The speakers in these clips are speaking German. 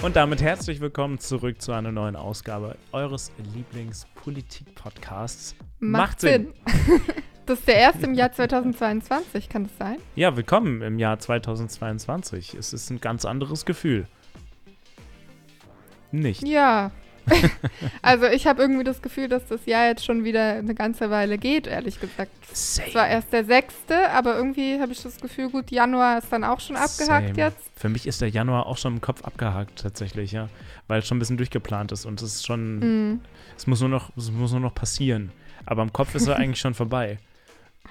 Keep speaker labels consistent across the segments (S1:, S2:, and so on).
S1: Und damit herzlich willkommen zurück zu einer neuen Ausgabe eures Lieblingspolitik-Podcasts.
S2: Macht Sinn. das ist der erste im Jahr 2022, kann das sein?
S1: Ja, willkommen im Jahr 2022. Es ist ein ganz anderes Gefühl. Nicht.
S2: Ja, also ich habe irgendwie das Gefühl, dass das Jahr jetzt schon wieder eine ganze Weile geht, ehrlich gesagt. Es war erst der sechste, aber irgendwie habe ich das Gefühl, gut, Januar ist dann auch schon abgehakt Same. jetzt.
S1: Für mich ist der Januar auch schon im Kopf abgehakt tatsächlich, ja. Weil es schon ein bisschen durchgeplant ist und es ist schon, mm. es muss nur noch, es muss nur noch passieren. Aber im Kopf ist er eigentlich schon vorbei.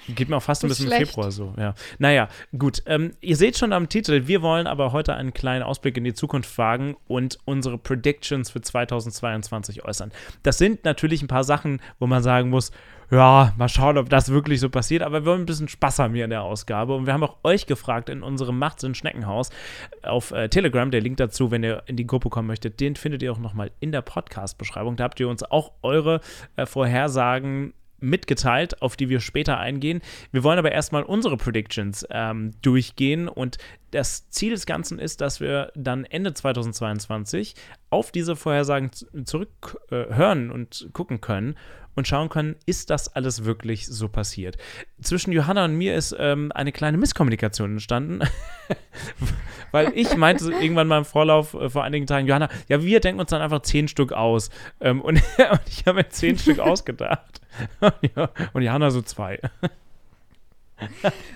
S1: Geht mir auch fast ein bisschen im Februar so, ja. Naja, gut. Ähm, ihr seht schon am Titel, wir wollen aber heute einen kleinen Ausblick in die Zukunft wagen und unsere Predictions für 2022 äußern. Das sind natürlich ein paar Sachen, wo man sagen muss, ja, mal schauen, ob das wirklich so passiert, aber wir wollen ein bisschen Spaß haben hier in der Ausgabe und wir haben auch euch gefragt in unserem Machts in Schneckenhaus auf äh, Telegram, der Link dazu, wenn ihr in die Gruppe kommen möchtet, den findet ihr auch nochmal in der Podcast-Beschreibung. Da habt ihr uns auch eure äh, Vorhersagen mitgeteilt, auf die wir später eingehen. Wir wollen aber erstmal unsere Predictions ähm, durchgehen und das Ziel des Ganzen ist, dass wir dann Ende 2022 auf diese Vorhersagen zurückhören äh, und gucken können und schauen können, ist das alles wirklich so passiert. Zwischen Johanna und mir ist ähm, eine kleine Misskommunikation entstanden, weil ich meinte irgendwann mal im Vorlauf äh, vor einigen Tagen, Johanna, ja, wir denken uns dann einfach zehn Stück aus. Ähm, und, und, ich habe mir zehn Stück ausgedacht. und Johanna so zwei.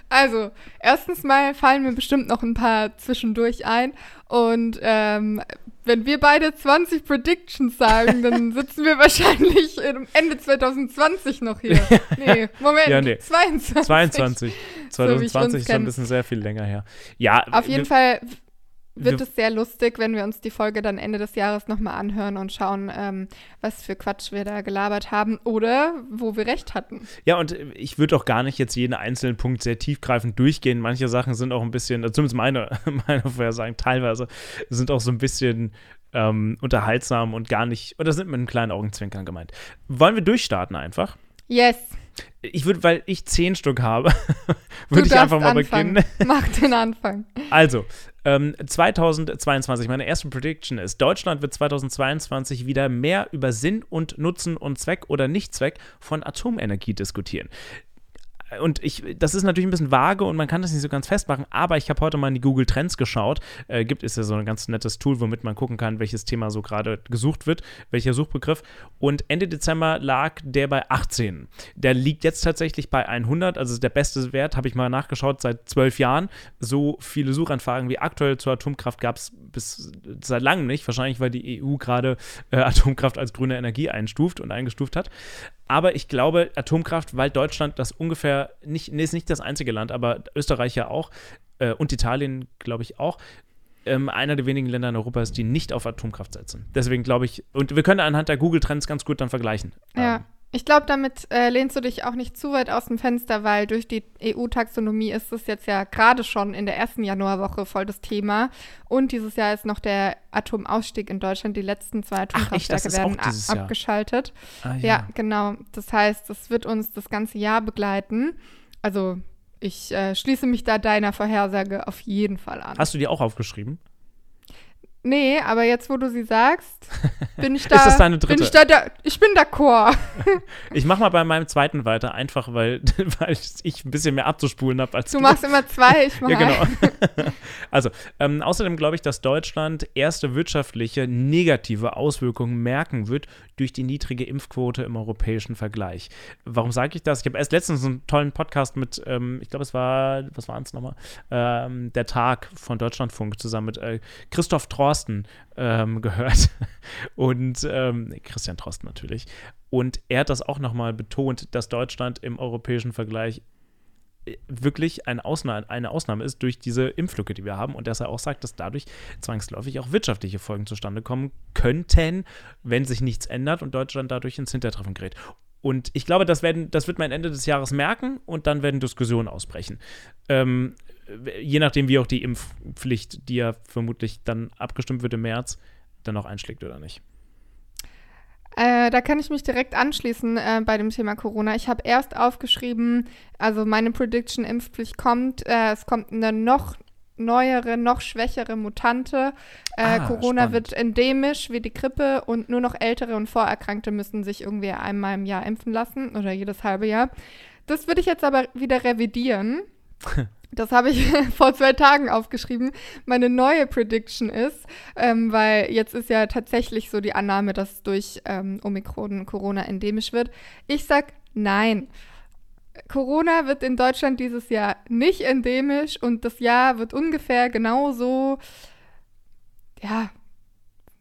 S2: Also, erstens mal fallen mir bestimmt noch ein paar zwischendurch ein. Und ähm, wenn wir beide 20 Predictions sagen, dann sitzen wir wahrscheinlich Ende 2020 noch hier. Nee, Moment, ja, nee. 22.
S1: 22. 2020 so, ist schon ein bisschen sehr viel länger her. Ja,
S2: auf jeden Fall wird es sehr lustig, wenn wir uns die Folge dann Ende des Jahres nochmal anhören und schauen, ähm, was für Quatsch wir da gelabert haben oder wo wir recht hatten.
S1: Ja, und ich würde auch gar nicht jetzt jeden einzelnen Punkt sehr tiefgreifend durchgehen. Manche Sachen sind auch ein bisschen, also zumindest meine, meine Vorhersagen teilweise, sind auch so ein bisschen ähm, unterhaltsam und gar nicht, oder sind mit einem kleinen Augenzwinkern gemeint. Wollen wir durchstarten einfach?
S2: Yes.
S1: Ich würde, weil ich zehn Stück habe, würde ich einfach mal
S2: anfangen. beginnen. Mach den Anfang.
S1: Also, ähm, 2022, meine erste Prediction ist, Deutschland wird 2022 wieder mehr über Sinn und Nutzen und Zweck oder Nichtzweck von Atomenergie diskutieren und ich, das ist natürlich ein bisschen vage und man kann das nicht so ganz festmachen, aber ich habe heute mal in die Google Trends geschaut. Äh, gibt es ja so ein ganz nettes Tool, womit man gucken kann, welches Thema so gerade gesucht wird, welcher Suchbegriff. Und Ende Dezember lag der bei 18. Der liegt jetzt tatsächlich bei 100, also der beste Wert, habe ich mal nachgeschaut, seit zwölf Jahren. So viele Suchanfragen wie aktuell zur Atomkraft gab es bis seit langem nicht. Wahrscheinlich, weil die EU gerade äh, Atomkraft als grüne Energie einstuft und eingestuft hat. Aber ich glaube, Atomkraft, weil Deutschland das ungefähr nicht, nee, ist nicht das einzige Land, aber Österreich ja auch äh, und Italien, glaube ich, auch. Ähm, einer der wenigen Länder in Europa ist, die nicht auf Atomkraft setzen. Deswegen glaube ich, und wir können anhand der Google-Trends ganz gut dann vergleichen.
S2: Ja. Ähm, ich glaube, damit äh, lehnst du dich auch nicht zu weit aus dem Fenster, weil durch die EU-Taxonomie ist es jetzt ja gerade schon in der ersten Januarwoche voll das Thema. Und dieses Jahr ist noch der Atomausstieg in Deutschland. Die letzten zwei Atomkraftwerke Ach, werden abgeschaltet. Ah, ja. ja. genau. Das heißt, es wird uns das ganze Jahr begleiten. Also ich äh, schließe mich da deiner Vorhersage auf jeden Fall an.
S1: Hast du die auch aufgeschrieben?
S2: Nee, aber jetzt, wo du sie sagst, bin ich da.
S1: ist das deine dritte?
S2: Bin ich, da, da, ich bin d'accord.
S1: ich mach mal bei meinem zweiten weiter, einfach weil, weil ich ein bisschen mehr abzuspulen habe als
S2: du. Du machst immer zwei, ich mach Ja, genau.
S1: also, ähm, außerdem glaube ich, dass Deutschland erste wirtschaftliche negative Auswirkungen merken wird durch die niedrige Impfquote im europäischen Vergleich. Warum sage ich das? Ich habe erst letztens einen tollen Podcast mit, ähm, ich glaube, es war, was war es nochmal? Ähm, der Tag von Deutschlandfunk zusammen mit äh, Christoph Trosten ähm, gehört. Und ähm, Christian Trosten natürlich. Und er hat das auch nochmal betont, dass Deutschland im europäischen Vergleich wirklich eine Ausnahme, eine Ausnahme ist durch diese Impflücke, die wir haben und dass er auch sagt, dass dadurch zwangsläufig auch wirtschaftliche Folgen zustande kommen könnten, wenn sich nichts ändert und Deutschland dadurch ins Hintertreffen gerät. Und ich glaube, das, werden, das wird man Ende des Jahres merken und dann werden Diskussionen ausbrechen. Ähm, je nachdem, wie auch die Impfpflicht, die ja vermutlich dann abgestimmt wird im März, dann auch einschlägt oder nicht.
S2: Äh, da kann ich mich direkt anschließen äh, bei dem Thema Corona. Ich habe erst aufgeschrieben, also meine Prediction, Impfpflicht kommt. Äh, es kommt eine noch neuere, noch schwächere Mutante. Äh,
S1: Ah,
S2: Corona
S1: spannend.
S2: wird endemisch wie die Grippe und nur noch Ältere und Vorerkrankte müssen sich irgendwie einmal im Jahr impfen lassen oder jedes halbe Jahr. Das würde ich jetzt aber wieder revidieren. Das habe ich vor zwei Tagen aufgeschrieben. Meine neue Prediction ist, ähm, weil jetzt ist ja tatsächlich so die Annahme, dass durch ähm, Omikron Corona endemisch wird. Ich sag nein. Corona wird in Deutschland dieses Jahr nicht endemisch und das Jahr wird ungefähr genauso, ja,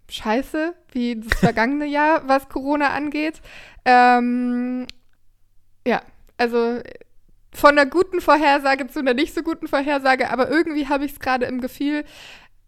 S2: scheiße wie das vergangene Jahr, was Corona angeht. Ähm, ja, also von einer guten Vorhersage zu einer nicht so guten Vorhersage, aber irgendwie habe ich es gerade im Gefühl,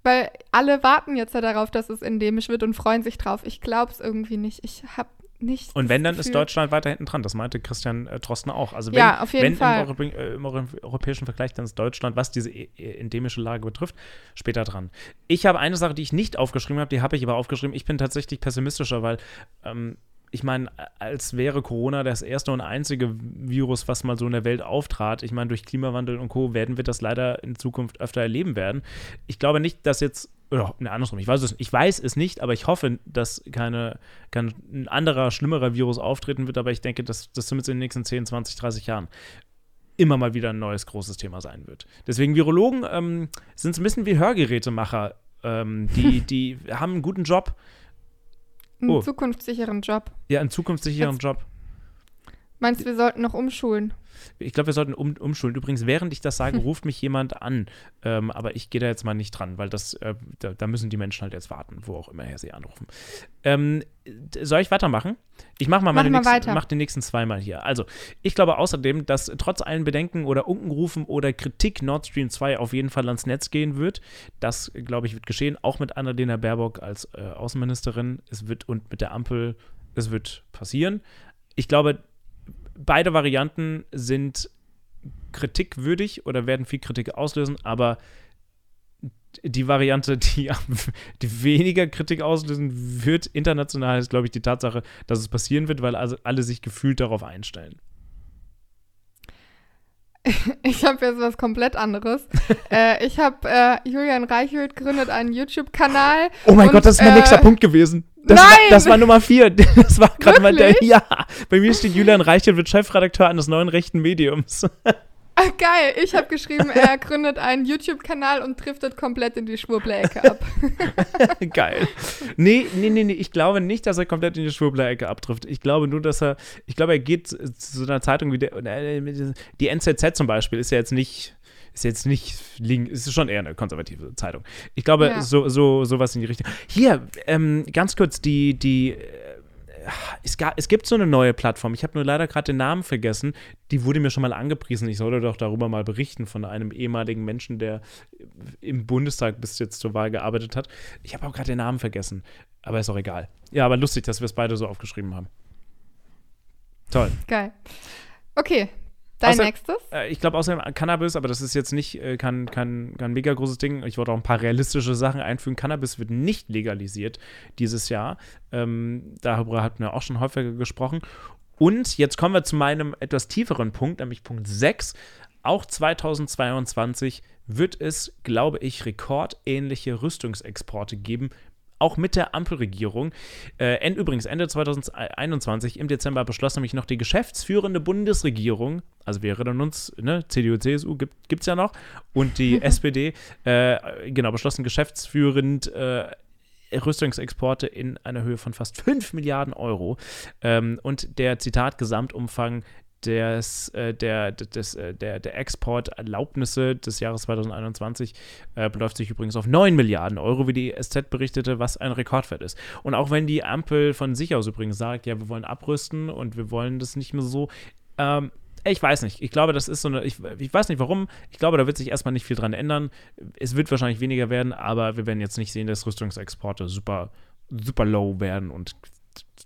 S2: weil alle warten jetzt ja darauf, dass es endemisch wird und freuen sich drauf. Ich glaube es irgendwie nicht. Ich habe nicht.
S1: Und wenn, dann ist Deutschland weiter hinten dran. Das meinte Christian äh, Drosten auch. Also wenn,
S2: Ja, auf jeden
S1: wenn
S2: Fall.
S1: Im, Europä äh, im Euro- europäischen Vergleich, dann ist Deutschland, was diese e- e- endemische Lage betrifft, später dran. Ich habe eine Sache, die ich nicht aufgeschrieben habe, die habe ich aber aufgeschrieben. Ich bin tatsächlich pessimistischer, weil ähm, ich meine, als wäre Corona das erste und einzige Virus, was mal so in der Welt auftrat. Ich meine, durch Klimawandel und Co. werden wir das leider in Zukunft öfter erleben werden. Ich glaube nicht, dass jetzt, oder ne, andersrum, ich weiß es, ich weiß es nicht, aber ich hoffe, dass keine, kein ein anderer, schlimmerer Virus auftreten wird, aber ich denke, dass das zumindest in den nächsten 10, 20, 30 Jahren immer mal wieder ein neues großes Thema sein wird. Deswegen Virologen ähm, sind ein bisschen wie Hörgerätemacher. Ähm, die, die haben einen guten Job,
S2: einen
S1: Oh.
S2: zukunftssicheren Job.
S1: ja, einen zukunftssicheren
S2: Jetzt-
S1: Job.
S2: Meinst du, wir sollten noch umschulen?
S1: Ich glaube, wir sollten um, umschulen. Übrigens, während ich das sage, ruft mich jemand an. Ähm, aber ich gehe da jetzt mal nicht dran, weil das, äh, da, da müssen die Menschen halt jetzt warten, wo auch immer her sie anrufen. Ähm, soll ich weitermachen? Ich mache mal
S2: Mach
S1: meine
S2: mal
S1: nächsten, mach die nächsten zweimal hier. Also, ich glaube außerdem, dass trotz allen Bedenken oder Unkenrufen oder Kritik Nord Stream 2 auf jeden Fall ans Netz gehen wird. Das, glaube ich, wird geschehen, auch mit Annalena Baerbock als äh, Außenministerin. Es wird und mit der Ampel, es wird passieren. Ich glaube, beide Varianten sind kritikwürdig oder werden viel Kritik auslösen, aber die Variante, die, die weniger Kritik auslösen wird, international, ist, glaube ich, die Tatsache, dass es passieren wird, weil also alle sich gefühlt darauf einstellen.
S2: Ich habe jetzt was komplett anderes. äh, ich habe, äh, Julian Reichelt gründet einen YouTube-Kanal.
S1: Oh mein
S2: Und,
S1: Gott, das ist mein
S2: äh,
S1: nächster Punkt gewesen. Das, War,
S2: nein!
S1: das war Nummer vier. Das war gerade mal der. Ja, bei mir steht Julian Reichelt wird Chefredakteur eines neuen rechten Mediums.
S2: Geil, ich habe geschrieben, er gründet einen YouTube-Kanal und driftet komplett in die Schwurbler-Ecke ab.
S1: Geil. Nee, nee, nee, nee, ich glaube nicht, dass er komplett in die Schwurbler-Ecke abtrifft. Ich glaube nur, dass er, ich glaube, er geht zu so einer Zeitung wie der, äh, die NZZ zum Beispiel ist ja jetzt nicht, ist jetzt nicht, link- ist schon eher eine konservative Zeitung. Ich glaube,
S2: Ja.
S1: so, so, sowas in die Richtung. Hier, ähm, ganz kurz, die, die, äh, es, ga, es gibt so eine neue Plattform. Ich habe nur leider gerade den Namen vergessen. Die wurde mir schon mal angepriesen. Ich sollte doch darüber mal berichten von einem ehemaligen Menschen, der im Bundestag bis jetzt zur Wahl gearbeitet hat. Ich habe auch gerade den Namen vergessen. Aber ist auch egal. Ja, aber lustig, dass wir es beide so aufgeschrieben haben. Toll.
S2: Geil. Okay, dein
S1: Außer-
S2: nächstes?
S1: Äh, ich glaube außerdem Cannabis, aber das ist jetzt nicht äh, kein, kein, kein mega großes Ding. Ich wollte auch ein paar realistische Sachen einfügen. Cannabis wird nicht legalisiert dieses Jahr. Ähm, darüber hatten wir auch schon häufiger gesprochen. Und jetzt kommen wir zu meinem etwas tieferen Punkt, nämlich Punkt 6. Auch 2022 wird es, glaube ich, rekordähnliche Rüstungsexporte geben. Auch mit der Ampelregierung. Äh, end, übrigens, Ende 2021, im Dezember, beschloss nämlich noch die geschäftsführende Bundesregierung, also wir erinnern uns, ne, CDU, CSU gibt es ja noch, und die SPD, äh, genau, beschlossen geschäftsführend äh, Rüstungsexporte in einer Höhe von fast 5 Milliarden Euro. Ähm, und der Zitat Gesamtumfang des, äh, der, des, äh, der, der Exporterlaubnisse des Jahres 2021 äh, beläuft sich übrigens auf 9 Milliarden Euro, wie die SZ berichtete, was ein Rekordwert ist. Und auch wenn die Ampel von sich aus übrigens sagt, ja, wir wollen abrüsten und wir wollen das nicht mehr so, ähm, ich weiß nicht. Ich glaube, das ist so eine. Ich, ich weiß nicht warum. Ich glaube, da wird sich erstmal nicht viel dran ändern. Es wird wahrscheinlich weniger werden, aber wir werden jetzt nicht sehen, dass Rüstungsexporte super, super low werden und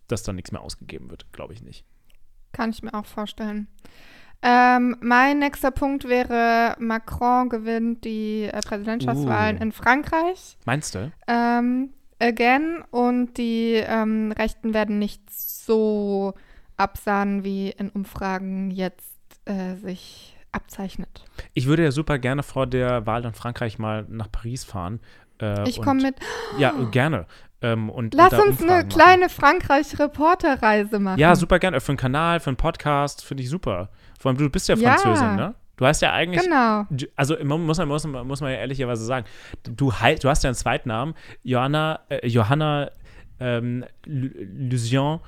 S1: dass da nichts mehr ausgegeben wird. Glaube ich nicht.
S2: Kann ich mir auch vorstellen. Ähm, mein nächster Punkt wäre, Macron gewinnt die äh, Präsidentschaftswahlen
S1: Uh.
S2: in Frankreich.
S1: Meinst du?
S2: Ähm, again. Und die ähm, Rechten werden nicht so absahnen, wie in Umfragen jetzt äh, sich abzeichnet.
S1: Ich würde ja super gerne vor der Wahl in Frankreich mal nach Paris fahren. Äh,
S2: ich komme mit.
S1: Ja, gerne. Ähm, und,
S2: Lass
S1: und
S2: uns eine kleine Frankreich-Reporterreise machen.
S1: Ja, super gerne. Für einen Kanal, für einen Podcast, finde ich super. Vor allem, du bist ja Französin, ja. ne? Du hast ja eigentlich.
S2: Genau.
S1: Also muss man, muss, muss man ja ehrlicherweise sagen, du, du hast ja einen Zweitnamen, Johanna, äh, Johanna ähm, Lusion.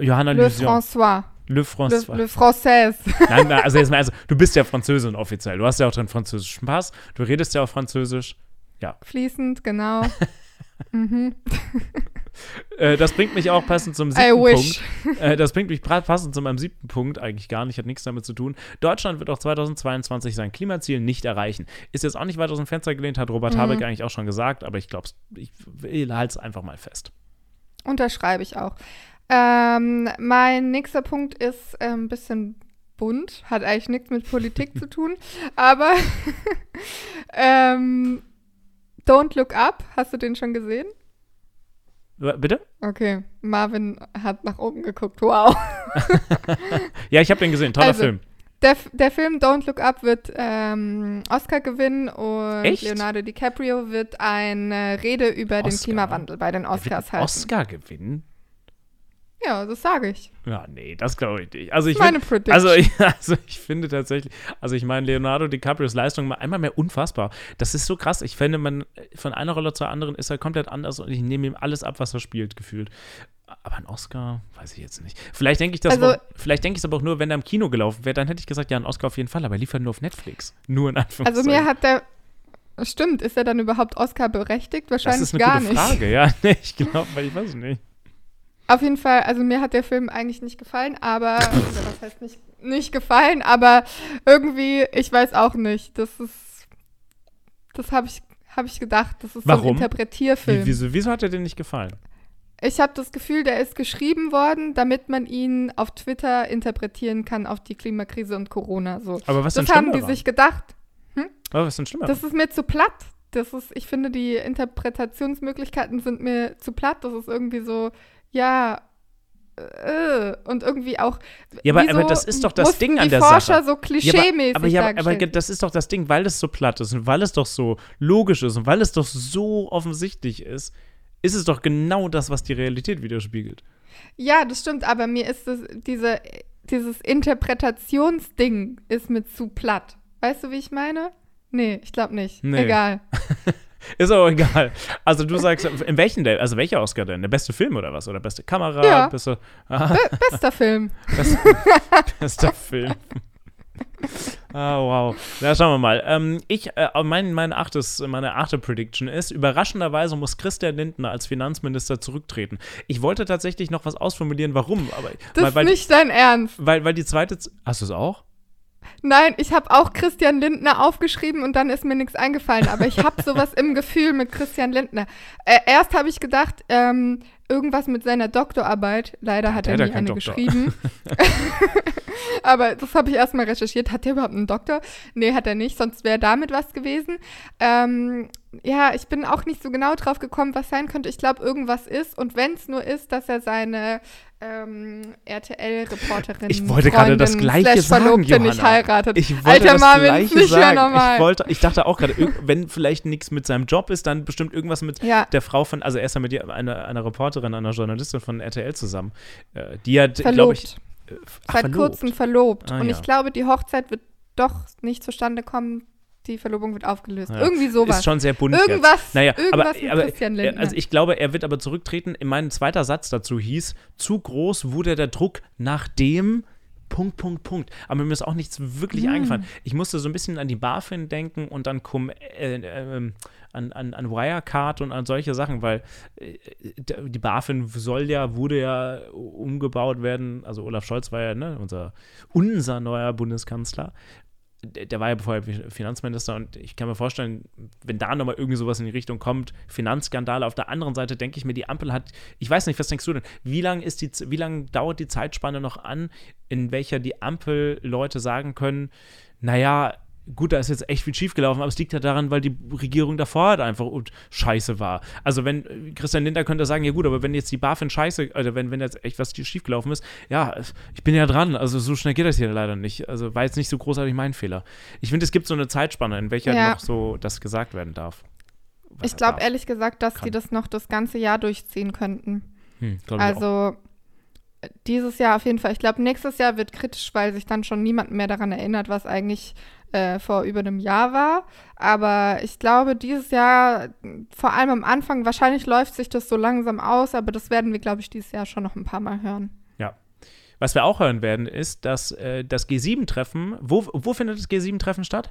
S1: Johanna
S2: Le
S1: Lusion.
S2: François.
S1: Le François.
S2: Le, Le Française.
S1: Nein, nein, also jetzt mal, also du bist ja Französin offiziell. Du hast ja auch deinen französischen Pass. Du redest ja auch Französisch. Ja.
S2: Fließend, genau. mhm.
S1: Äh, das bringt mich auch passend zum siebten Punkt. Äh, das bringt mich passend zu meinem siebten Punkt, eigentlich gar nicht, hat nichts damit zu tun. Deutschland wird auch 2022 sein Klimaziel nicht erreichen. Ist jetzt auch nicht weit aus dem Fenster gelehnt, hat Robert mhm. Habeck eigentlich auch schon gesagt, aber ich glaube, ich halte es einfach mal fest.
S2: Unterschreibe ich auch. Ähm, mein nächster Punkt ist äh, ein bisschen bunt, hat eigentlich nichts mit Politik zu tun, aber ähm, Don't Look Up, hast du den schon gesehen?
S1: Bitte?
S2: Okay, Marvin hat nach oben geguckt, wow.
S1: ja, ich habe den gesehen, toller
S2: also,
S1: Film.
S2: Der, der Film Don't Look Up wird ähm, Oscar gewinnen und
S1: Echt?
S2: Leonardo DiCaprio wird eine Rede über Oscar? den Klimawandel bei den Oscars halten.
S1: Oscar gewinnen?
S2: Ja, das sage ich.
S1: Ja, nee, das glaube ich nicht. Also ich
S2: meine
S1: find,
S2: Prediction.
S1: Also ich, also ich finde tatsächlich, also ich meine, Leonardo DiCaprios Leistung mal einmal mehr unfassbar. Das ist so krass. Ich finde, man von einer Rolle zur anderen ist er komplett anders und ich nehme ihm alles ab, was er spielt, gefühlt. Aber ein Oscar, weiß ich jetzt nicht. Vielleicht denke ich das also, aber, vielleicht denke ich es aber auch nur, wenn er im Kino gelaufen wäre, dann hätte ich gesagt, ja, ein Oscar auf jeden Fall, aber er liefert nur auf Netflix. Nur in Anführungszeichen.
S2: Also mir hat der Stimmt, ist er dann überhaupt Oscar berechtigt? Wahrscheinlich
S1: gar
S2: nicht.
S1: Das ist eine gute Frage, ja. Nee, ich glaube, ich weiß nicht.
S2: Auf jeden Fall, also mir hat der Film eigentlich nicht gefallen, aber, oder was heißt nicht, nicht gefallen, aber irgendwie, ich weiß auch nicht, das ist, das habe ich, hab ich gedacht, das ist
S1: Warum?
S2: so ein Interpretierfilm.
S1: Wie, wieso, wieso hat er dir nicht gefallen?
S2: Ich habe das Gefühl, der ist geschrieben worden, damit man ihn auf Twitter interpretieren kann auf die Klimakrise und Corona. So.
S1: Aber was
S2: das
S1: denn
S2: haben die
S1: daran?
S2: sich gedacht.
S1: Hm? Aber was denn schlimmer?
S2: Das ist mir zu platt. Das ist, ich finde, die Interpretationsmöglichkeiten sind mir zu platt. Das ist irgendwie so, ja, äh, und irgendwie auch.
S1: Ja, aber, aber das ist doch das Ding an der
S2: Forscher
S1: Sache.
S2: so klischeemäßig
S1: ja, aber, aber, ja, aber das ist doch das Ding, weil es so platt ist und weil es doch so logisch ist und weil es doch so offensichtlich ist, ist es doch genau das, was die Realität widerspiegelt.
S2: Ja, das stimmt, aber mir ist das, diese, dieses Interpretationsding ist mir zu platt. Weißt du, wie ich meine? Nee, ich glaube nicht.
S1: Nee.
S2: Egal.
S1: Ist auch egal. Also du sagst, in welchen denn? Also welcher Oscar denn? Der beste Film oder was? Oder beste Kamera?
S2: Ja.
S1: Beste,
S2: Be bester Film.
S1: Best, bester Film. Ah, wow. Na, schauen wir mal. Ähm, ich, äh, mein, mein achtes, meine achte Prediction ist, überraschenderweise muss Christian Lindner als Finanzminister zurücktreten. Ich wollte tatsächlich noch was ausformulieren, warum. Aber,
S2: das
S1: weil, weil,
S2: ist nicht dein Ernst.
S1: Weil, weil die zweite. Hast du es auch?
S2: Nein, ich habe auch Christian Lindner aufgeschrieben und dann ist mir nichts eingefallen. Aber ich habe sowas im Gefühl mit Christian Lindner. Äh, erst habe ich gedacht, ähm, irgendwas mit seiner Doktorarbeit. Leider hat er nie eine Doktor. geschrieben. Aber das habe ich erstmal recherchiert. Hat der überhaupt einen Doktor? Nee, hat er nicht, sonst wäre damit was gewesen. Ähm, ja, ich bin auch nicht so genau drauf gekommen, was sein könnte. Ich glaube, irgendwas ist. Und wenn es nur ist, dass er seine ähm, RTL-Reporterin
S1: Ich wollte gerade das Gleiche sagen, Johanna.
S2: nicht heiratet.
S1: Ich wollte
S2: Alter
S1: das
S2: Marvin,
S1: Gleiche
S2: nicht
S1: sagen.
S2: normal.
S1: Ich, wollte, ich dachte auch gerade, wenn vielleicht nichts mit seinem Job ist, dann bestimmt irgendwas mit
S2: ja.
S1: der Frau von, also er ist ja mit einer, einer Reporterin, einer Journalistin von RTL zusammen. Äh, die hat, glaube ich,
S2: äh, ach, seit verlobt. kurzem verlobt.
S1: Ah,
S2: und
S1: ja.
S2: ich glaube, die Hochzeit wird doch nicht zustande kommen. Die Verlobung wird aufgelöst. Ja. Irgendwie sowas.
S1: Ist schon sehr bunt
S2: Irgendwas,
S1: jetzt. Naja,
S2: irgendwas
S1: aber, aber,
S2: Christian Lindner.
S1: Also ich glaube, er wird aber zurücktreten. Mein zweiter Satz dazu hieß, zu groß wurde der Druck nach dem Punkt, Punkt, Punkt. Aber mir ist auch nichts wirklich
S2: Hm.
S1: eingefallen. Ich musste so ein bisschen an die BaFin denken und an, Cum, äh, äh, an, an, an Wirecard und an solche Sachen, weil äh, die BaFin soll ja, wurde ja umgebaut werden. Also Olaf Scholz war ja ne, unser, unser neuer Bundeskanzler der, war ja vorher Finanzminister und ich kann mir vorstellen, wenn da nochmal irgendwie sowas in die Richtung kommt, Finanzskandale. Auf der anderen Seite denke ich mir, die Ampel hat, ich weiß nicht, was denkst du denn, wie lange ist die, wie lange dauert die Zeitspanne noch an, in welcher die Ampel Leute sagen können, naja, gut, da ist jetzt echt viel schiefgelaufen, aber es liegt ja daran, weil die Regierung davor halt einfach scheiße war. Also wenn Christian Lindner könnte sagen, ja gut, aber wenn jetzt die BaFin scheiße, also wenn, wenn jetzt echt was schiefgelaufen ist, ja, ich bin ja dran, also so schnell geht das hier leider nicht. Also war jetzt nicht so großartig mein Fehler. Ich finde, es gibt so eine Zeitspanne, in welcher ja. noch so das gesagt werden darf.
S2: ich glaube ehrlich gesagt, dass kann. die das noch das ganze Jahr durchziehen könnten. Hm, also dieses Jahr auf jeden Fall. Ich glaube, nächstes Jahr wird kritisch, weil sich dann schon niemand mehr daran erinnert, was eigentlich äh, vor über einem Jahr war. Aber ich glaube, dieses Jahr, vor allem am Anfang, wahrscheinlich läuft sich das so langsam aus, aber das werden wir, glaube ich, dieses Jahr schon noch ein paar Mal hören.
S1: Ja. Was wir auch hören werden, ist, dass äh, das G7-Treffen, wo, wo findet das G7-Treffen statt?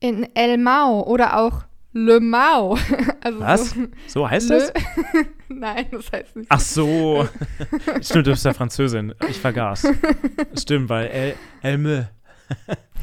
S2: In El Mau oder auch Le Mau.
S1: Also Was? So, so heißt Le das?
S2: Nein, das heißt nicht.
S1: Ach so. Stimmt, du bist ja Französin. Ich vergaß. Stimmt, weil El, Elme.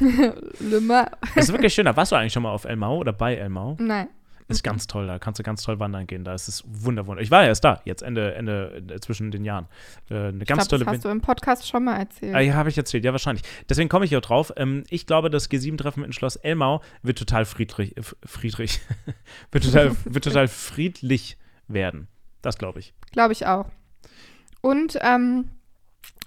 S1: Le Mau. Das ist wirklich schön. Da warst du eigentlich schon mal auf El Mau oder bei El Mau?
S2: Nein.
S1: Ist ganz toll, da kannst du ganz toll wandern gehen. Da ist es wunderwunderbar. Ich war ja erst da, jetzt Ende, Ende äh, zwischen den Jahren.
S2: Äh, eine ganz glaub, tolle. Das hast du im Podcast schon mal erzählt. Ah,
S1: ja, habe ich erzählt, ja, wahrscheinlich. Deswegen komme ich hier drauf. Ähm, ich glaube, das G7-Treffen in Schloss Elmau wird total friedlich, äh, friedlich, wird, total, wird total friedlich werden. Das glaube ich.
S2: Glaube ich auch. Und ähm,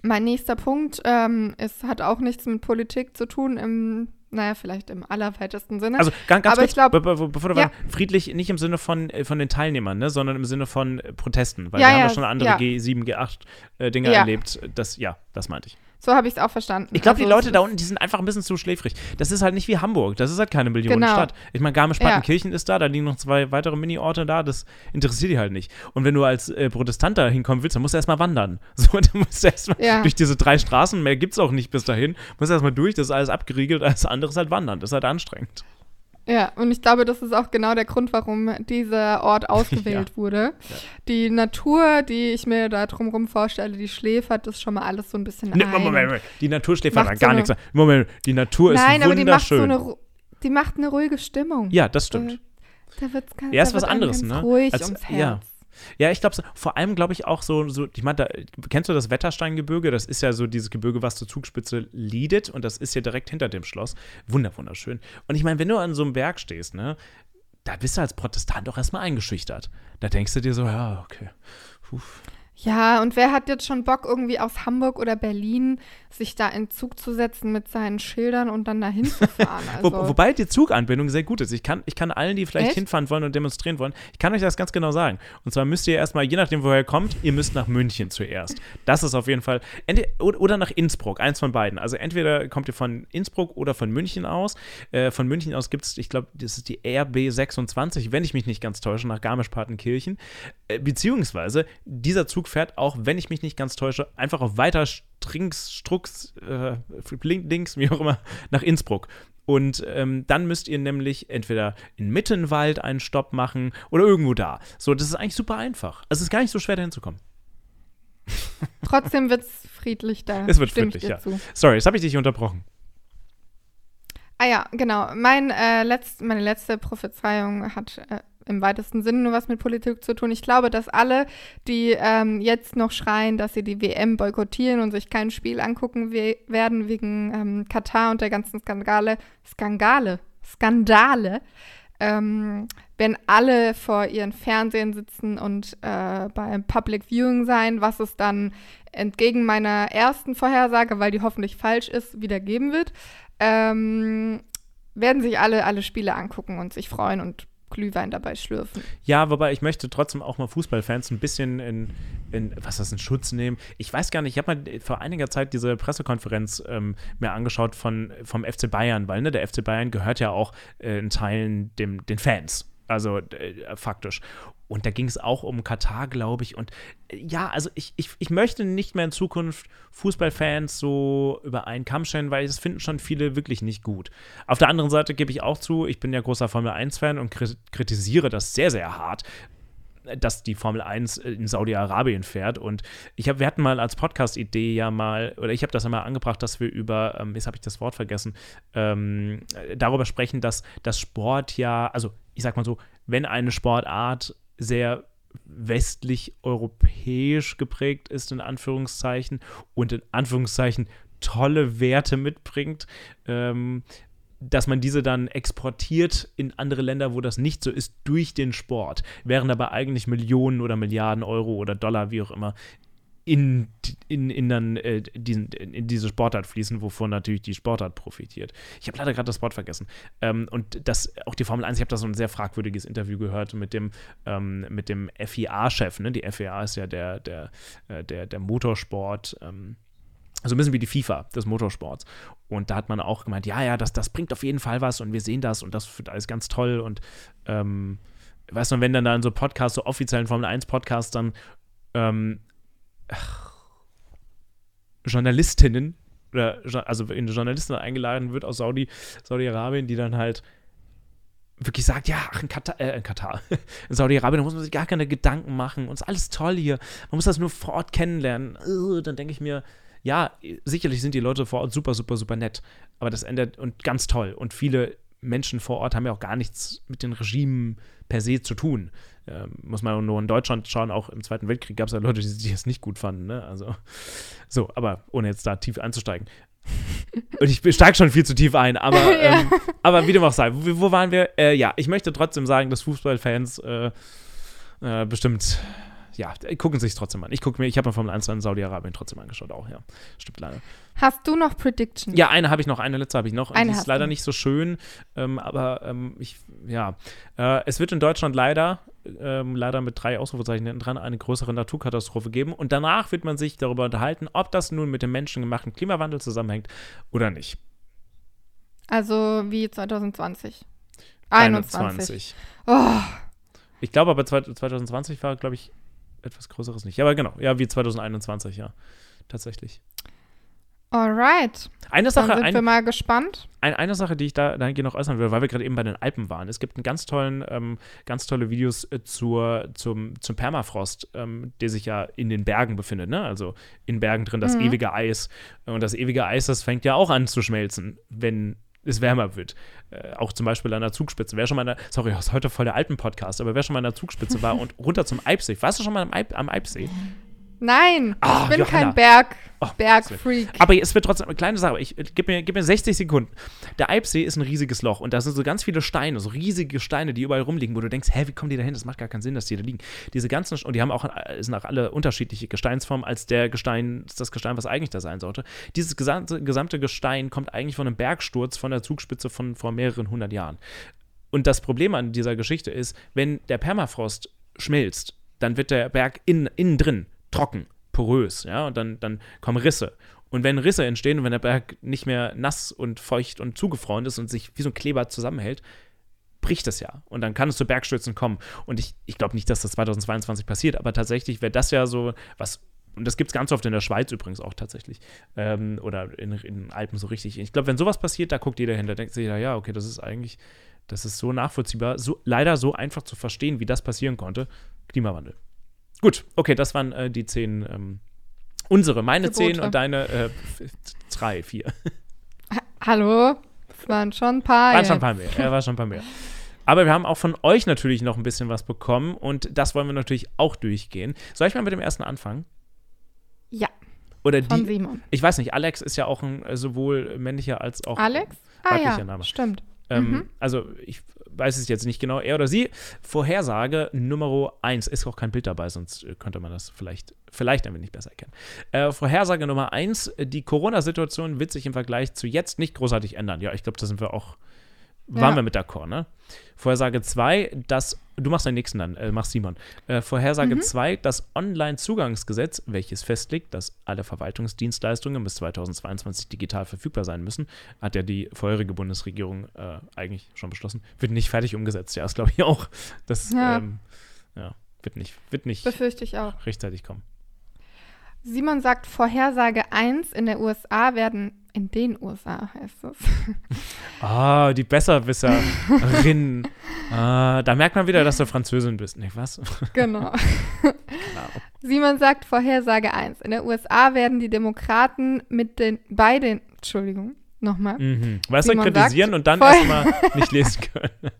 S2: mein nächster Punkt ähm, ist, hat auch nichts mit Politik zu tun im naja, vielleicht im allerweitesten Sinne.
S1: Also ganz, ganz Aber kurz, ich glaub, be be bevor du ja. friedlich nicht im Sinne von, äh, von den Teilnehmern, ne, sondern im Sinne von Protesten, weil ja, wir ja, haben ja schon andere ja. G7, G8 äh, Dinge erlebt. Das, ja, das meinte ich.
S2: So habe ich es auch verstanden.
S1: Ich glaube, also, die Leute da unten, die sind einfach ein bisschen zu schläfrig. Das ist halt nicht wie Hamburg. Das ist halt keine Millionenstadt. Genau. Ich meine, Garmisch-Partenkirchen ja. ist da, da liegen noch zwei weitere Mini-Orte da. Das interessiert die halt nicht. Und wenn du als äh, Protestant da hinkommen willst, dann musst du erstmal wandern. So, dann musst du erstmal ja. durch diese drei Straßen, mehr gibt es auch nicht bis dahin, musst du erstmal durch, das ist alles abgeriegelt, alles andere ist halt wandern. Das ist halt anstrengend.
S2: Ja, und ich glaube, das ist auch genau der Grund, warum dieser Ort ausgewählt ja. wurde. Ja. Die Natur, die ich mir da drumherum vorstelle, die schläfert das schon mal alles so ein bisschen nee,
S1: ein. Moment, Moment, die Natur schläfert da gar so nichts. Moment, die Natur Nein, ist wunderschön.
S2: Nein, aber die macht, so eine, die macht eine ruhige Stimmung.
S1: Ja, das stimmt.
S2: Da, da wird's
S1: ganz, ja, ist was anderes, ne?
S2: ruhig Als, ums Herz.
S1: Ja. Ja, ich glaube, vor allem glaube ich auch so, so ich meine, kennst du das Wettersteingebirge? Das ist ja so dieses Gebirge, was zur Zugspitze leadet und das ist ja direkt hinter dem Schloss. Wunderschön. Und ich meine, wenn du an so einem Berg stehst, ne, da bist du als Protestant doch erstmal eingeschüchtert. Da denkst du dir so, ja, okay. Puh.
S2: Ja, und wer hat jetzt schon Bock, irgendwie aus Hamburg oder Berlin sich da in Zug zu setzen mit seinen Schildern und dann dahin zu fahren?
S1: Also Wo, wobei die Zuganbindung sehr gut ist. Ich kann, ich kann allen, die vielleicht Echt? hinfahren wollen und demonstrieren wollen, ich kann euch das ganz genau sagen. Und zwar müsst ihr erstmal, je nachdem, woher ihr kommt, ihr müsst nach München zuerst. Das ist auf jeden Fall, oder nach Innsbruck, eins von beiden. Also entweder kommt ihr von Innsbruck oder von München aus. Äh, von München aus gibt es, ich glaube, das ist die RB26, wenn ich mich nicht ganz täusche, nach Garmisch-Partenkirchen. Äh, beziehungsweise dieser Zug fährt auch, wenn ich mich nicht ganz täusche, einfach auf weiter Strings, Strux, äh, links, wie auch immer, nach Innsbruck. Und ähm, dann müsst ihr nämlich entweder in Mittenwald einen Stopp machen oder irgendwo da. So, das ist eigentlich super einfach. Es ist gar nicht so schwer, da hinzukommen.
S2: Trotzdem wird es friedlich da.
S1: Es wird friedlich, ja. Zu. Sorry, jetzt habe ich dich unterbrochen.
S2: Ah ja, genau. Mein, äh, letzt, meine letzte Prophezeiung hat äh, im weitesten Sinne nur was mit Politik zu tun. Ich glaube, dass alle, die ähm, jetzt noch schreien, dass sie die WM boykottieren und sich kein Spiel angucken we werden wegen ähm, Katar und der ganzen Skandale, Skandale, Skandale, ähm, werden alle vor ihren Fernsehen sitzen und äh, beim Public Viewing sein, was es dann entgegen meiner ersten Vorhersage, weil die hoffentlich falsch ist, wieder geben wird. Ähm, werden sich alle alle Spiele angucken und sich freuen und Glühwein dabei schlürfen.
S1: Ja, wobei ich möchte trotzdem auch mal Fußballfans ein bisschen in, in was das in Schutz nehmen. Ich weiß gar nicht, ich habe mal vor einiger Zeit diese Pressekonferenz ähm, mir angeschaut von, vom FC Bayern, weil ne, der FC Bayern gehört ja auch äh, in Teilen dem, den Fans. Also äh, faktisch. Und da ging es auch um Katar, glaube ich. Und äh, ja, also ich, ich, ich möchte nicht mehr in Zukunft Fußballfans so über einen Kamm stellen, weil das finden schon viele wirklich nicht gut. Auf der anderen Seite gebe ich auch zu, ich bin ja großer Formel 1-Fan und kritisiere das sehr, sehr hart, dass die Formel 1 in Saudi-Arabien fährt. Und ich habe, wir hatten mal als Podcast-Idee ja mal, oder ich habe das einmal angebracht, dass wir über, ähm, jetzt habe ich das Wort vergessen, ähm, darüber sprechen, dass das Sport ja, also ich sag mal so, wenn eine Sportart sehr westlich-europäisch geprägt ist, in Anführungszeichen, und in Anführungszeichen tolle Werte mitbringt, ähm, dass man diese dann exportiert in andere Länder, wo das nicht so ist, durch den Sport, während aber eigentlich Millionen oder Milliarden Euro oder Dollar, wie auch immer, in, in, in dann äh, diesen, in diese Sportart fließen, wovon natürlich die Sportart profitiert. Ich habe leider gerade das Wort vergessen. Ähm, und das, auch die Formel 1, ich habe da so ein sehr fragwürdiges Interview gehört mit dem, ähm, mit dem FIA-Chef. Ne? Die FIA ist ja der, der, äh, der, der Motorsport. Ähm, so ein bisschen wie die FIFA des Motorsports. Und da hat man auch gemeint, ja, ja, das, das bringt auf jeden Fall was und wir sehen das und das alles ganz toll. Und ähm, weißt du, wenn dann da in so Podcasts, so offiziellen Formel 1 Podcasts dann ähm, ach, Journalistinnen oder also in Journalisten eingeladen wird aus Saudi, Saudi-Arabien, die dann halt wirklich sagt, ja, ach, in Katar, äh, in Katar, in Saudi-Arabien, da muss man sich gar keine Gedanken machen und ist alles toll hier. Man muss das nur vor Ort kennenlernen. dann denke ich mir, ja, sicherlich sind die Leute vor Ort super, super, super nett, aber das ändert und ganz toll. Und viele Menschen vor Ort haben ja auch gar nichts mit den Regimen per se zu tun. Ähm, muss man nur in Deutschland schauen, auch im Zweiten Weltkrieg gab es ja Leute, die, die es nicht gut fanden. Ne? Also, so, aber ohne jetzt da tief einzusteigen. Und ich steige schon viel zu tief ein, aber, ja. ähm, aber wie dem auch sei, wo, wo waren wir? Äh, ja, ich möchte trotzdem sagen, dass Fußballfans äh, äh, bestimmt ja, gucken sich trotzdem an. Ich gucke mir, ich habe mir Formel 1 in Saudi-Arabien trotzdem angeschaut, auch, ja. Stimmt leider.
S2: Hast du noch Predictions?
S1: Ja, eine habe ich noch, eine letzte habe ich noch.
S2: Eine
S1: die ist leider du. nicht so schön, ähm, aber ähm, ich, ja. Äh, es wird in Deutschland leider, ähm, leider mit drei Ausrufezeichen hinten dran, eine größere Naturkatastrophe geben. Und danach wird man sich darüber unterhalten, ob das nun mit dem menschengemachten Klimawandel zusammenhängt oder nicht.
S2: Also wie 2020. 21. 21. Oh.
S1: Ich glaube aber 2020 war, glaube ich, etwas Größeres nicht. Ja, aber genau, ja, wie 2021, ja. Tatsächlich.
S2: Alright.
S1: Eine Sache,
S2: Dann sind
S1: ein,
S2: wir mal gespannt.
S1: Ein, eine Sache, die ich da dahingehend noch äußern will, weil wir gerade eben bei den Alpen waren. Es gibt einen ganz tollen, ähm, ganz tolle Videos äh, zur, zum, zum Permafrost, ähm, der sich ja in den Bergen befindet, ne? Also in Bergen drin das mhm. ewige Eis. Und das ewige Eis, das fängt ja auch an zu schmelzen, wenn es wärmer wird. Äh, auch zum Beispiel an der Zugspitze. Wer schon mal, der, sorry, das ist heute voll der Alpen-Podcast, aber wer schon mal an der Zugspitze war und runter zum Eibsee, warst du schon mal am, Eib, am Eibsee?
S2: Nein, oh, ich bin Johanna. kein Berg, oh, Bergfreak.
S1: Aber es wird trotzdem eine kleine Sache. Ich, gib, mir, gib mir 60 Sekunden. Der Eibsee ist ein riesiges Loch und da sind so ganz viele Steine, so riesige Steine, die überall rumliegen, wo du denkst, hä, wie kommen die da hin? Das macht gar keinen Sinn, dass die da liegen. Diese ganzen, und die haben auch, sind auch alle unterschiedliche Gesteinsformen als der Gestein, das Gestein, was eigentlich da sein sollte. Dieses gesamte, gesamte Gestein kommt eigentlich von einem Bergsturz von der Zugspitze von vor mehreren hundert Jahren. Und das Problem an dieser Geschichte ist, wenn der Permafrost schmilzt, dann wird der Berg in, innen drin trocken, porös, ja, und dann, dann kommen Risse. Und wenn Risse entstehen und wenn der Berg nicht mehr nass und feucht und zugefroren ist und sich wie so ein Kleber zusammenhält, bricht es ja. Und dann kann es zu Bergstürzen kommen. Und ich, ich glaube nicht, dass das 2022 passiert, aber tatsächlich wäre das ja so was. Und das gibt es ganz oft in der Schweiz übrigens auch tatsächlich. Ähm, oder in, in Alpen so richtig. Ich glaube, wenn sowas passiert, da guckt jeder hin, da denkt sich jeder, ja, okay, das ist eigentlich, das ist so nachvollziehbar, so, leider so einfach zu verstehen, wie das passieren konnte. Klimawandel. Gut, okay, das waren äh, die zehn, ähm, unsere, meine Gebote. zehn und deine äh, drei, vier.
S2: Hallo? Das waren schon ein paar.
S1: Waren schon ein paar mehr. Ja, war schon ein paar mehr. Aber wir haben auch von euch natürlich noch ein bisschen was bekommen und das wollen wir natürlich auch durchgehen. Soll ich mal mit dem ersten anfangen?
S2: Ja.
S1: Oder
S2: von
S1: die,
S2: Simon.
S1: Ich weiß nicht, Alex ist ja auch ein äh, sowohl männlicher als auch
S2: Alex? Ah ja, Name. stimmt.
S1: Ähm, mhm. Also ich weiß es jetzt nicht genau, er oder sie. Vorhersage Nummer 1. Ist auch kein Bild dabei, sonst äh, könnte man das vielleicht, vielleicht ein wenig besser erkennen. Äh, Vorhersage Nummer 1. Die Corona-Situation wird sich im Vergleich zu jetzt nicht großartig ändern. Ja, ich glaube, da sind wir auch waren ja. wir mit d'accord, ne? Vorhersage 2, dass, du machst den nächsten dann, äh, mach Simon. Äh, Vorhersage 2, mhm. das Online-Zugangsgesetz, welches festlegt, dass alle Verwaltungsdienstleistungen bis 2022 digital verfügbar sein müssen, hat ja die vorherige Bundesregierung äh, eigentlich schon beschlossen. Wird nicht fertig umgesetzt, ja, ist glaube ich auch. Das ja. Ähm, ja, wird nicht, wird nicht
S2: Befürchte ich auch.
S1: rechtzeitig kommen.
S2: Simon sagt, Vorhersage 1, in der USA werden in den USA heißt es.
S1: Ah, die Besserwisserin. ah, da merkt man wieder, dass du Französin bist, nicht was?
S2: Genau. genau. Simon sagt Vorhersage 1. In der USA werden die Demokraten mit den bei den Entschuldigung, nochmal.
S1: Mhm. Weißt du, kritisieren sagt, und dann erstmal nicht lesen können.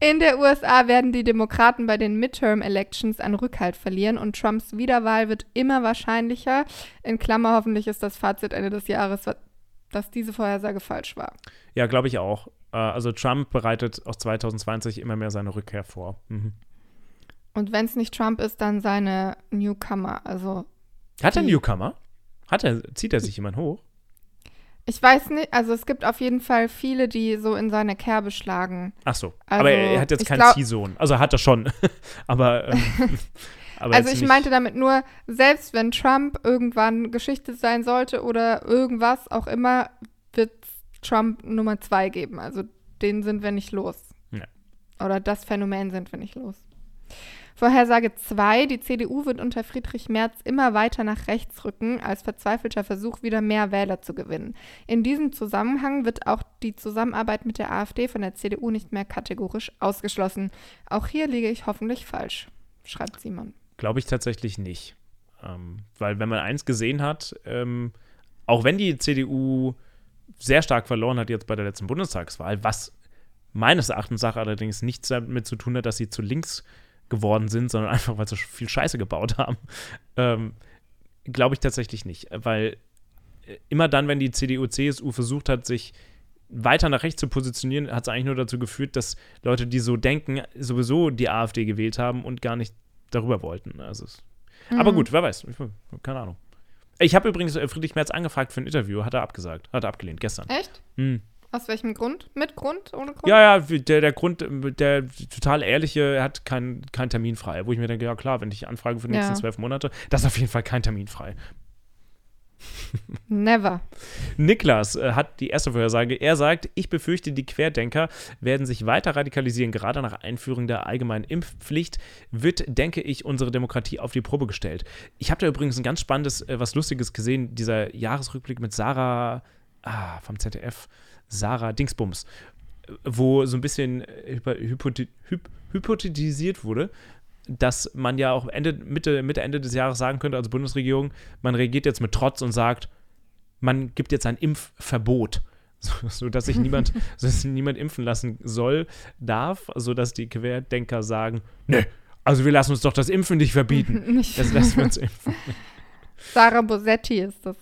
S2: In der USA werden die Demokraten bei den Midterm-Elections an Rückhalt verlieren und Trumps Wiederwahl wird immer wahrscheinlicher. In Klammer, hoffentlich ist das Fazit Ende des Jahres dass diese Vorhersage falsch war.
S1: Ja, glaube ich auch. Äh, also Trump bereitet aus 2020 immer mehr seine Rückkehr vor. Mhm.
S2: Und wenn es nicht Trump ist, dann seine Newcomer. Also
S1: Hat er Newcomer? Hat er, zieht er sich jemand hoch?
S2: Ich weiß nicht, also es gibt auf jeden Fall viele, die so in seine Kerbe schlagen.
S1: Ach so.
S2: Also,
S1: aber er hat jetzt keinen
S2: glaub-
S1: Ziehsohn. Also hat er schon. aber, ähm,
S2: also ich meinte damit nur, selbst wenn Trump irgendwann Geschichte sein sollte oder irgendwas auch immer, wird Trump Nummer zwei geben. Also den sind wir nicht los.
S1: Ja.
S2: Oder das Phänomen sind wir nicht los. Vorhersage 2, die CDU wird unter Friedrich Merz immer weiter nach rechts rücken, als verzweifelter Versuch, wieder mehr Wähler zu gewinnen. In diesem Zusammenhang wird auch die Zusammenarbeit mit der AfD von der CDU nicht mehr kategorisch ausgeschlossen. Auch hier liege ich hoffentlich falsch, schreibt Simon.
S1: Glaube ich tatsächlich nicht. Ähm, weil wenn man eins gesehen hat, ähm, auch wenn die CDU sehr stark verloren hat jetzt bei der letzten Bundestagswahl, was meines Erachtens allerdings nichts damit zu tun hat, dass sie zu links geworden sind, sondern einfach, weil sie so viel Scheiße gebaut haben, ähm, glaube ich tatsächlich nicht. Weil äh, immer dann, wenn die CDU, CSU versucht hat, sich weiter nach rechts zu positionieren, hat es eigentlich nur dazu geführt, dass Leute, die so denken, sowieso die AfD gewählt haben und gar nicht darüber wollten. Also es aber
S2: Mhm.
S1: gut, wer weiß. Ich, keine Ahnung. Ich habe übrigens äh, Friedrich Merz angefragt für ein Interview, hat er abgesagt. Hat er abgelehnt, gestern.
S2: Echt?
S1: Hm.
S2: Aus welchem Grund? Mit Grund? Ohne Grund?
S1: Ja, ja, der, der Grund, äh, der total ehrliche, er hat keinen kein Termin frei. Wo ich mir denke, ja klar, wenn ich anfrage für die nächsten
S2: Ja.
S1: zwölf Monate, das ist auf jeden Fall kein Termin frei.
S2: Never.
S1: Niklas äh, hat die erste Vorhersage. Er sagt, ich befürchte, die Querdenker werden sich weiter radikalisieren. Gerade nach Einführung der allgemeinen Impfpflicht wird, denke ich, unsere Demokratie auf die Probe gestellt. Ich habe da übrigens ein ganz spannendes, äh, was Lustiges gesehen, dieser Jahresrückblick mit Sarah ah, vom ZDF, Sarah Dingsbums, wo so ein bisschen äh, hypothetisiert wurde, dass man ja auch Ende, Mitte, Mitte, Ende des Jahres sagen könnte als Bundesregierung, man reagiert jetzt mit Trotz und sagt, man gibt jetzt ein Impfverbot, so, so dass sich niemand, dass niemand impfen lassen soll, darf, so dass die Querdenker sagen, ne, also wir lassen uns doch das Impfen nicht verbieten.
S2: Nicht.
S1: Das lassen wir uns impfen.
S2: Sarah Bosetti ist das.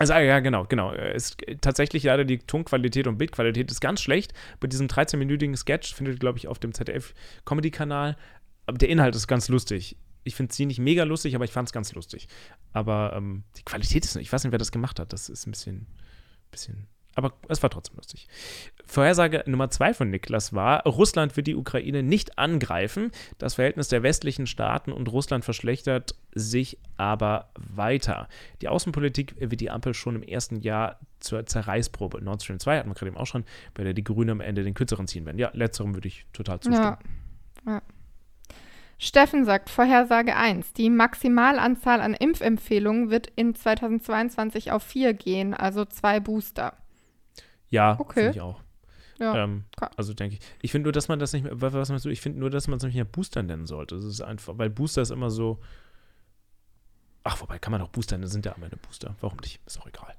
S1: Also ah, ja, genau, genau. Es ist tatsächlich leider die Tonqualität und Bildqualität ist ganz schlecht. Bei diesem 13-minütigen Sketch findet ihr, glaube ich, auf dem ZDF-Comedy-Kanal. Aber der Inhalt ist ganz lustig. Ich finde sie nicht mega lustig, aber ich fand es ganz lustig. Aber ähm, die Qualität ist, ich weiß nicht, wer das gemacht hat. Das ist ein bisschen, bisschen. Aber es war trotzdem lustig. Vorhersage Nummer zwei von Niklas war, Russland wird die Ukraine nicht angreifen. Das Verhältnis der westlichen Staaten und Russland verschlechtert sich aber weiter. Die Außenpolitik wird die Ampel schon im ersten Jahr zur Zerreißprobe. Nord Stream 2 hatten wir gerade eben auch schon, bei der die Grünen am Ende den kürzeren ziehen werden. Ja, letzterem würde ich total zustimmen.
S2: Ja. ja. Steffen sagt, Vorhersage 1. Die Maximalanzahl an Impfempfehlungen wird in 2022 auf 4 gehen, also zwei Booster.
S1: Ja,
S2: Okay.
S1: finde ich auch.
S2: Ja.
S1: Ähm, also denke ich. Ich finde nur, dass man das nicht mehr, was meinst du? Ich finde nur, dass man es nicht mehr Booster nennen sollte. Das ist einfach, weil Booster ist immer so. Ach, wobei kann man auch Booster nennen, sind ja am Ende Booster. Warum nicht? Ist auch egal.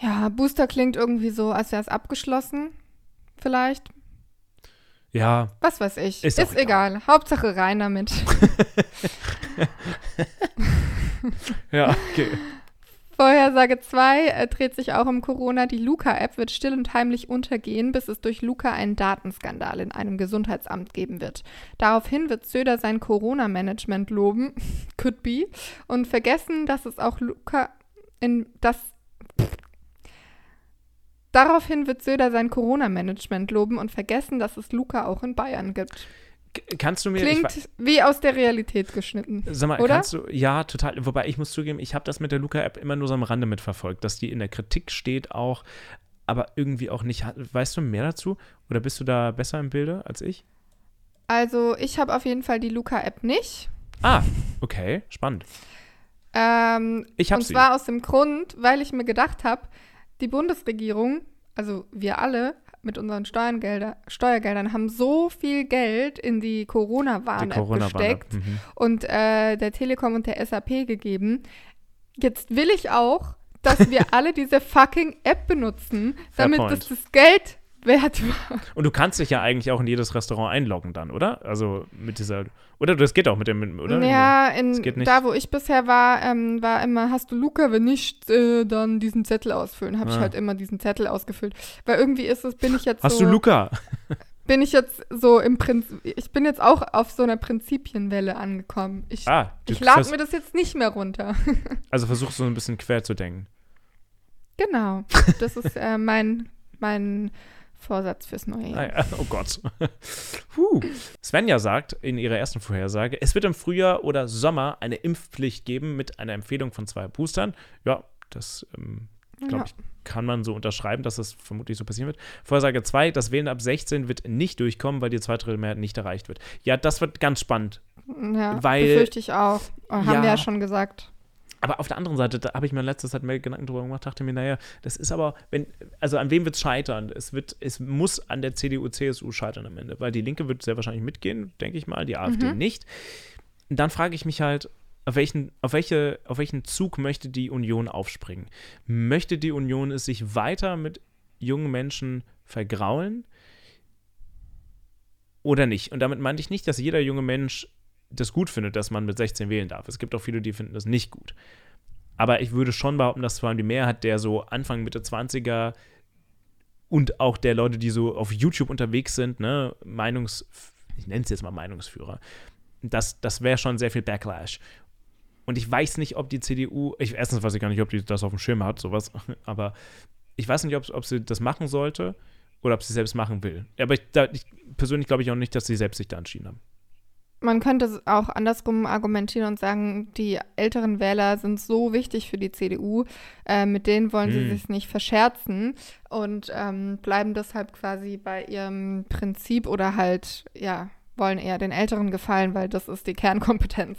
S2: Ja, Booster klingt irgendwie so, als wäre es abgeschlossen. Vielleicht.
S1: Ja,
S2: Was weiß ich.
S1: Ist
S2: Ist,
S1: egal.
S2: egal. Hauptsache rein damit.
S1: ja, okay.
S2: Vorhersage 2 äh, dreht sich auch um Corona. Die Luca-App wird still und heimlich untergehen, bis es durch Luca einen Datenskandal in einem Gesundheitsamt geben wird. Daraufhin wird Söder sein Corona-Management loben, could be, und vergessen, dass es auch Luca in das. Daraufhin wird Söder sein Corona-Management loben und vergessen, dass es Luca auch in Bayern gibt.
S1: Kannst du mir. ich
S2: Klingt wie aus der Realität geschnitten.
S1: Sag mal,
S2: Oder?
S1: kannst du, ja, total. Wobei ich muss zugeben, ich habe das mit der Luca-App immer nur so am Rande mitverfolgt, dass die in der Kritik steht auch, aber irgendwie auch nicht. Weißt du mehr dazu? Oder bist du da besser im Bilde als ich?
S2: Also, ich habe auf jeden Fall die Luca-App nicht.
S1: Ah, okay, spannend.
S2: Ähm,
S1: Ich habe
S2: und
S1: sie.
S2: zwar aus dem Grund, weil ich mir gedacht habe, die Bundesregierung, also wir alle mit unseren Steuergelder, Steuergeldern, haben so viel Geld in die Corona-Warn-App
S1: Corona-Warn-App.
S2: gesteckt
S1: Mhm.
S2: und äh, der Telekom und der SAP gegeben. Jetzt will ich auch, dass wir alle diese fucking App benutzen, damit das, das Geld wert war.
S1: Und du kannst dich ja eigentlich auch in jedes Restaurant einloggen dann, oder? Also mit dieser, oder das geht auch mit dem, oder?
S2: Ja, in, da wo ich bisher war, ähm, war immer, hast du Luca, wenn nicht, äh, dann diesen Zettel ausfüllen. Habe ah. ich halt immer diesen Zettel ausgefüllt. Weil irgendwie ist es, bin ich jetzt
S1: Hast
S2: so,
S1: du Luca?
S2: bin ich jetzt so im Prinzip, ich bin jetzt auch auf so einer Prinzipienwelle angekommen. Ich, ah, ich lade mir das jetzt nicht mehr runter.
S1: also versuchst du so ein bisschen quer zu denken.
S2: Genau, das ist äh, mein, mein Vorsatz fürs neue Jahr.
S1: Ah, oh Gott. Puh. Svenja sagt in ihrer ersten Vorhersage, es wird im Frühjahr oder Sommer eine Impfpflicht geben mit einer Empfehlung von zwei Boostern. Ja, das ähm, glaube ich, kann man so unterschreiben, dass das vermutlich so passieren wird. Vorhersage 2, das Wählen ab 16 wird nicht durchkommen, weil die Zweidrittelmehrheit nicht erreicht wird. Ja, das wird ganz spannend.
S2: Ja, weil, befürchte ich auch. Haben ja, wir ja schon gesagt.
S1: Aber auf der anderen Seite, da habe ich mir letztes Zeit mehr Gedanken drüber gemacht, dachte mir, naja, das ist aber, wenn, also an wem wird es scheitern? Es wird, es muss an der CDU, CSU scheitern am Ende, weil die Linke wird sehr wahrscheinlich mitgehen, denke ich mal, die AfD mhm. nicht. Und dann frage ich mich halt, auf welchen, auf, welche, auf welchen Zug möchte die Union aufspringen? Möchte die Union es sich weiter mit jungen Menschen vergraulen? Oder nicht? Und damit meinte ich nicht, dass jeder junge Mensch das gut findet, dass man mit 16 wählen darf. Es gibt auch viele, die finden das nicht gut. Aber ich würde schon behaupten, dass vor allem die Mehrheit der so Anfang, Mitte 20er und auch der Leute, die so auf YouTube unterwegs sind, ne, Meinungs, ich nenne es jetzt mal Meinungsführer, das, das wäre schon sehr viel Backlash. Und ich weiß nicht, ob die CDU, ich, erstens weiß ich gar nicht, ob die das auf dem Schirm hat, sowas, aber ich weiß nicht, ob, ob sie das machen sollte oder ob sie selbst machen will. Aber ich, da, ich persönlich glaube ich auch nicht, dass sie selbst sich da entschieden haben
S2: man könnte es auch andersrum argumentieren und sagen, die älteren Wähler sind so wichtig für die CDU, äh, mit denen wollen sie hm. sich nicht verscherzen und ähm, bleiben deshalb quasi bei ihrem Prinzip oder halt, ja, wollen eher den Älteren gefallen, weil das ist die Kernkompetenz.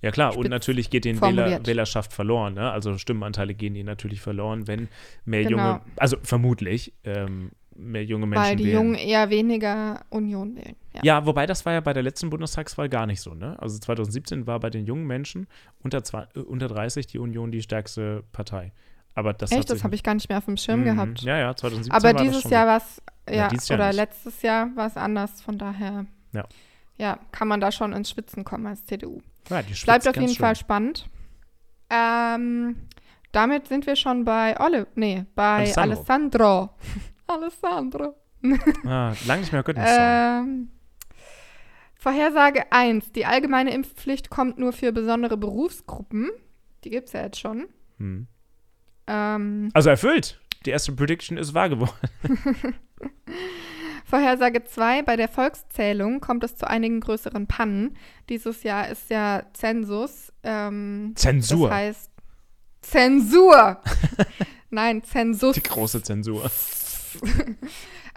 S1: Ja klar, und natürlich geht den Wähler, Wählerschaft verloren. Ne? Also Stimmenanteile gehen ihnen natürlich verloren, wenn mehr genau. junge, also vermutlich, ähm, mehr junge Menschen
S2: Weil die
S1: wählen.
S2: Jungen eher weniger Union wählen.
S1: Ja. ja. wobei das war ja bei der letzten Bundestagswahl gar nicht so. Ne? Also 2017 war bei den jungen Menschen unter, zwei, äh, unter 30 die Union die stärkste Partei. Aber das
S2: Echt, das habe ich gar nicht mehr auf dem Schirm mhm. gehabt.
S1: Ja, ja, 2017
S2: Aber dieses Jahr war es, ja, ja oder nicht. letztes Jahr war es anders, von daher.
S1: Ja.
S2: Ja, kann man da schon ins Schwitzen kommen als CDU. Ja, Bleibt auf jeden schön. Fall spannend. Ähm, damit sind wir schon bei Olle, nee, bei Alessandro. Alessandro. Alessandro.
S1: ah, lange nicht mehr gehört.
S2: Ähm, Vorhersage 1. Die allgemeine Impfpflicht kommt nur für besondere Berufsgruppen. Die gibt es ja jetzt schon. Hm. Ähm,
S1: also erfüllt. Die erste Prediction ist wahr geworden.
S2: Vorhersage 2. Bei der Volkszählung kommt es zu einigen größeren Pannen. Dieses Jahr ist ja Zensus. Ähm,
S1: Zensur.
S2: Das heißt Zensur. Nein, Zensus.
S1: Die große Zensur.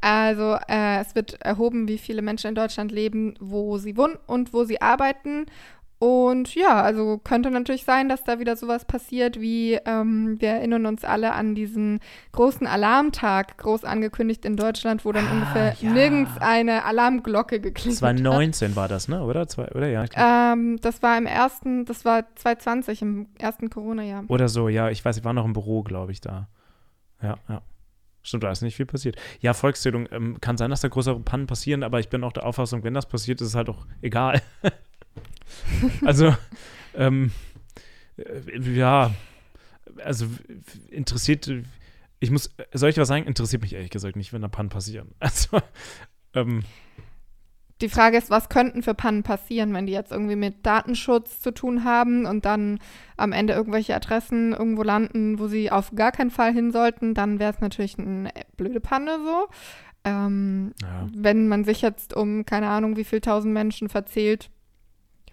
S2: Also äh, es wird erhoben, wie viele Menschen in Deutschland leben, wo sie wohnen und wo sie arbeiten. Und ja, also könnte natürlich sein, dass da wieder sowas passiert, wie ähm, wir erinnern uns alle an diesen großen Alarmtag, groß angekündigt in Deutschland, wo dann ah, ungefähr ja. nirgends eine Alarmglocke geklingelt
S1: 2019 hat. war das, ne? Oder? Zwei, oder ja?
S2: Ähm, das war im ersten, das war 2020, im ersten Corona-Jahr.
S1: Oder so, ja. Ich weiß, ich war noch im Büro, glaube ich, da. Ja, ja. Stimmt, da ist nicht viel passiert. Ja, Volkszählung, ähm, kann sein, dass da größere Pannen passieren, aber ich bin auch der Auffassung, wenn das passiert, ist es halt auch egal. also, ähm, äh, ja, also interessiert, ich muss, soll ich was sagen? Interessiert mich ehrlich gesagt nicht, wenn da Pannen passieren. Also, ähm,
S2: die Frage ist, was könnten für Pannen passieren, wenn die jetzt irgendwie mit Datenschutz zu tun haben und dann am Ende irgendwelche Adressen irgendwo landen, wo sie auf gar keinen Fall hin sollten, dann wäre es natürlich eine blöde Panne so. Ähm, ja. Wenn man sich jetzt um keine Ahnung wie viel tausend Menschen verzählt,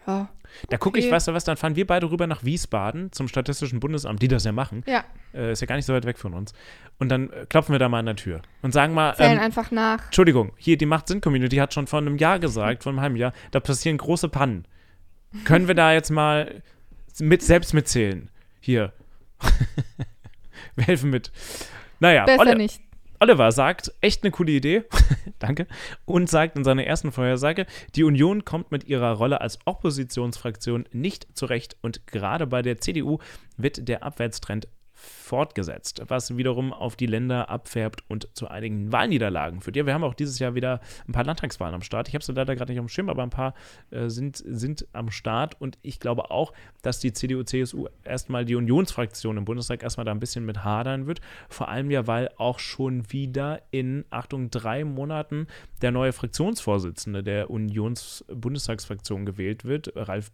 S2: ja.
S1: Da gucke ich, weißt du was, dann fahren wir beide rüber nach Wiesbaden zum Statistischen Bundesamt, die das ja machen.
S2: Ja.
S1: Äh, ist ja gar nicht so weit weg von uns. Und dann äh, klopfen wir da mal an der Tür und sagen mal.
S2: Zählen ähm, einfach nach.
S1: Entschuldigung, hier, die Macht-Sinn-Community hat schon vor einem Jahr gesagt, vor einem halben Jahr, da passieren große Pannen. Können wir da jetzt mal mit, selbst mitzählen? Hier. wir helfen mit. Naja,
S2: Besser Olle, nicht.
S1: Oliver sagt, echt eine coole Idee, danke, und sagt in seiner ersten Vorhersage, die Union kommt mit ihrer Rolle als Oppositionsfraktion nicht zurecht. Und gerade bei der CDU wird der Abwärtstrend fortgesetzt, was wiederum auf die Länder abfärbt und zu einigen Wahlniederlagen führt. Ja, wir haben auch dieses Jahr wieder ein paar Landtagswahlen am Start. Ich habe sie leider gerade nicht dem Schirm, aber ein paar äh, sind, sind am Start und ich glaube auch, dass die CDU, CSU erstmal die Unionsfraktion im Bundestag erstmal da ein bisschen mit hadern wird. Vor allem ja, weil auch schon wieder in, Achtung, drei Monaten der neue Fraktionsvorsitzende der Unions-Bundestagsfraktion gewählt wird, Ralf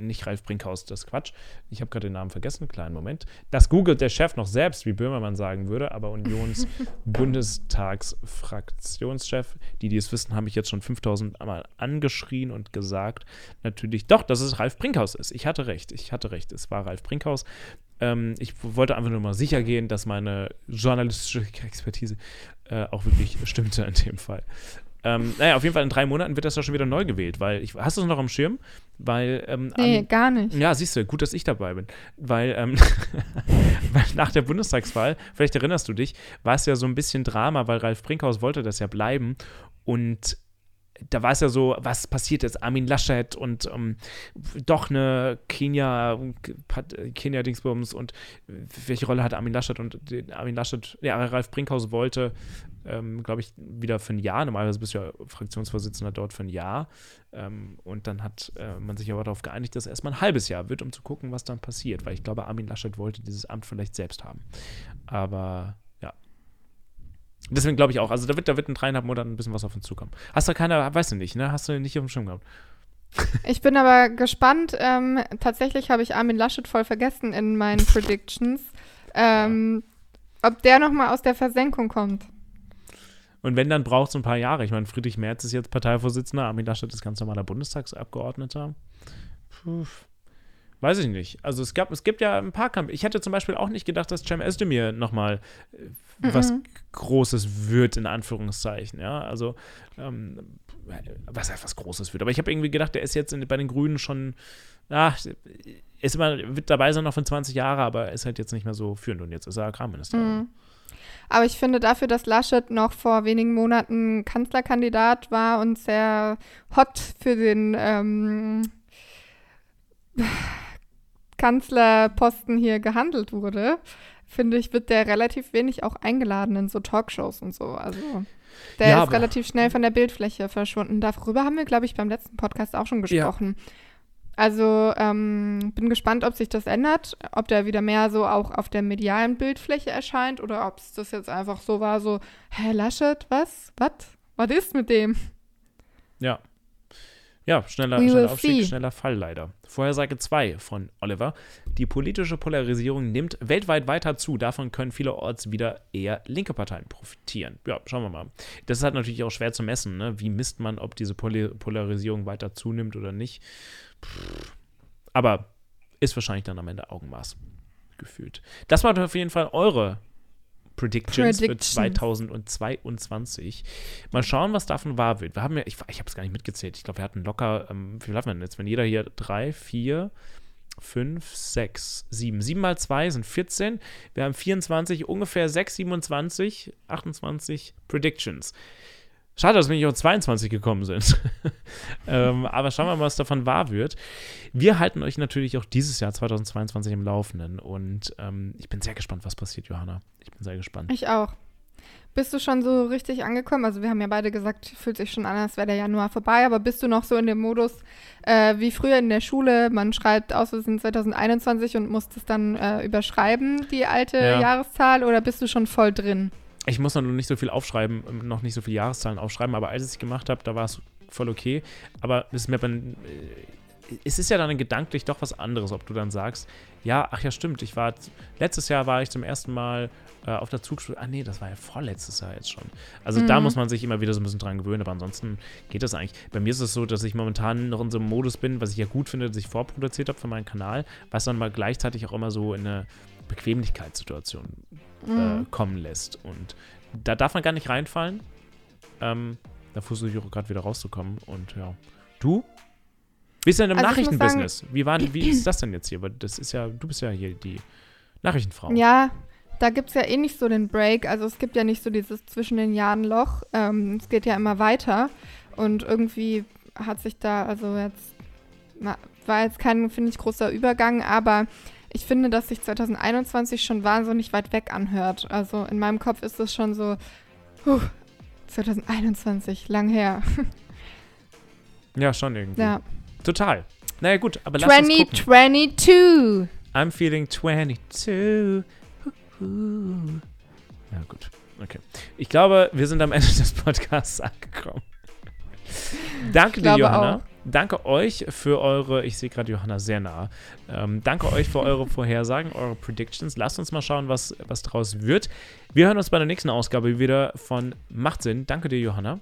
S1: nicht Ralf Brinkhaus, das ist Quatsch. Ich habe gerade den Namen vergessen, kleinen Moment. Das googelt der Chef noch selbst, wie Böhmermann sagen würde, aber Unions Bundestagsfraktionschef, die, die es wissen, haben mich jetzt schon 5000 Mal angeschrien und gesagt, natürlich, doch, dass es Ralf Brinkhaus ist. Ich hatte recht, ich hatte recht, es war Ralf Brinkhaus. Ähm, ich wollte einfach nur mal sicher gehen, dass meine journalistische Expertise äh, auch wirklich stimmte in dem Fall. Ähm, naja, auf jeden Fall in drei Monaten wird das ja schon wieder neu gewählt, weil ich, hast du es noch am Schirm? Weil, ähm,
S2: nee,
S1: am,
S2: gar nicht.
S1: Ja, siehst du, gut, dass ich dabei bin. Weil, ähm, weil nach der Bundestagswahl, vielleicht erinnerst du dich, war es ja so ein bisschen Drama, weil Ralf Brinkhaus wollte das ja bleiben und da war es ja so, was passiert jetzt? Armin Laschet und ähm, doch eine Kenia, Kenia Dingsbums und welche Rolle hat Armin Laschet und Armin Laschet, ja, Ralf Brinkhaus wollte, ähm, glaube ich, wieder für ein Jahr. Normalerweise bist du ja Fraktionsvorsitzender dort für ein Jahr. Ähm, und dann hat äh, man sich aber darauf geeinigt, dass es erstmal ein halbes Jahr wird, um zu gucken, was dann passiert. Weil ich glaube, Armin Laschet wollte dieses Amt vielleicht selbst haben. Aber Deswegen glaube ich auch, also da wird, da wird in dreieinhalb Monaten ein bisschen was auf uns zukommen. Hast du keiner, weißt du nicht, ne? Hast du nicht auf dem Schirm gehabt?
S2: Ich bin aber gespannt. Ähm, tatsächlich habe ich Armin Laschet voll vergessen in meinen Predictions. Ähm, ob der nochmal aus der Versenkung kommt.
S1: Und wenn, dann braucht es ein paar Jahre. Ich meine, Friedrich Merz ist jetzt Parteivorsitzender, Armin Laschet ist ganz normaler Bundestagsabgeordneter. Puh. Weiß ich nicht. Also es gab, es gibt ja ein paar Kampf. Ich hätte zum Beispiel auch nicht gedacht, dass Cem Özdemir nochmal äh, mhm. was Großes wird, in Anführungszeichen. Ja, also ähm, was heißt was Großes wird. Aber ich habe irgendwie gedacht, der ist jetzt in, bei den Grünen schon, ach, ist immer, wird dabei sein noch für 20 Jahre, aber ist halt jetzt nicht mehr so führend und jetzt ist er Agrarminister. Mhm.
S2: Aber ich finde dafür, dass Laschet noch vor wenigen Monaten Kanzlerkandidat war und sehr hot für den ähm, Kanzlerposten hier gehandelt wurde, finde ich, wird der relativ wenig auch eingeladen in so Talkshows und so. Also der ja, ist relativ schnell von der Bildfläche verschwunden. Darüber haben wir, glaube ich, beim letzten Podcast auch schon gesprochen. Ja. Also ähm, bin gespannt, ob sich das ändert, ob der wieder mehr so auch auf der medialen Bildfläche erscheint oder ob es das jetzt einfach so war, so, hä, Laschet, was? Was? Was ist mit dem?
S1: Ja, ja, schneller, schneller Aufstieg, see. schneller Fall leider. Vorhersage 2 von Oliver. Die politische Polarisierung nimmt weltweit weiter zu. Davon können vielerorts wieder eher linke Parteien profitieren. Ja, schauen wir mal. Das ist halt natürlich auch schwer zu messen. Ne? Wie misst man, ob diese Pol Polarisierung weiter zunimmt oder nicht? Pff. Aber ist wahrscheinlich dann am Ende Augenmaß gefühlt. Das war auf jeden Fall eure Predictions, Predictions. für 2022. Mal schauen, was davon wahr wird. Wir haben ja, ich, ich habe es gar nicht mitgezählt. Ich glaube, wir hatten locker, ähm, wie viel haben wir denn jetzt? Wenn jeder hier drei, vier, fünf, sechs, sieben. Sieben mal zwei sind 14. Wir haben 24, ungefähr 6, 27, 28 Predictions. Schade, dass wir nicht auf 22 gekommen sind. ähm, aber schauen wir mal, was davon wahr wird. Wir halten euch natürlich auch dieses Jahr 2022 im Laufenden. Und ähm, ich bin sehr gespannt, was passiert, Johanna. Ich bin sehr gespannt.
S2: Ich auch. Bist du schon so richtig angekommen? Also wir haben ja beide gesagt, fühlt sich schon an, als wäre der Januar vorbei, aber bist du noch so in dem Modus äh, wie früher in der Schule? Man schreibt aus, wir sind 2021 und muss das dann äh, überschreiben, die alte ja. Jahreszahl, oder bist du schon voll drin?
S1: Ich muss noch nicht so viel aufschreiben, noch nicht so viele Jahreszahlen aufschreiben, aber als ich es gemacht habe, da war es voll okay. Aber es ist mir äh, es ist ja dann gedanklich doch was anderes, ob du dann sagst, ja, ach ja, stimmt, ich war, letztes Jahr war ich zum ersten Mal äh, auf der Zugspur, ah nee, das war ja vorletztes Jahr jetzt schon. Also mhm. da muss man sich immer wieder so ein bisschen dran gewöhnen, aber ansonsten geht das eigentlich. Bei mir ist es so, dass ich momentan noch in so einem Modus bin, was ich ja gut finde, dass ich vorproduziert habe für meinen Kanal, was dann mal gleichzeitig auch immer so in eine Bequemlichkeitssituation äh, mhm. kommen lässt. Und da darf man gar nicht reinfallen. Ähm, da versuche ich auch gerade wieder rauszukommen. Und ja. Du? Bist du denn im also Nachrichtenbusiness? Wie, war, wie ist das denn jetzt hier? Weil das ist ja, du bist ja hier die Nachrichtenfrau.
S2: Ja, da gibt es ja eh nicht so den Break. Also es gibt ja nicht so dieses zwischen den Jahren Loch. Ähm, es geht ja immer weiter. Und irgendwie hat sich da, also jetzt war jetzt kein, finde ich, großer Übergang, aber ich finde, dass sich 2021 schon wahnsinnig weit weg anhört. Also in meinem Kopf ist es schon so, huh, 2021, lang her.
S1: Ja, schon irgendwie.
S2: Ja.
S1: Total. Naja, gut, aber lass uns gucken.
S2: 2022.
S1: I'm feeling 22. Huhu. Ja, gut. Okay. Ich glaube, wir sind am Ende des Podcasts angekommen. Danke dir, Johanna.
S2: auch.
S1: Danke euch für eure, ich sehe gerade Johanna sehr nah. Ähm, danke euch für eure Vorhersagen, eure Predictions. Lasst uns mal schauen, was, was draus wird. Wir hören uns bei der nächsten Ausgabe wieder von Macht Sinn. Danke dir, Johanna.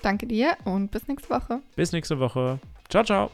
S2: Danke dir und bis nächste Woche.
S1: Bis nächste Woche. Ciao, ciao.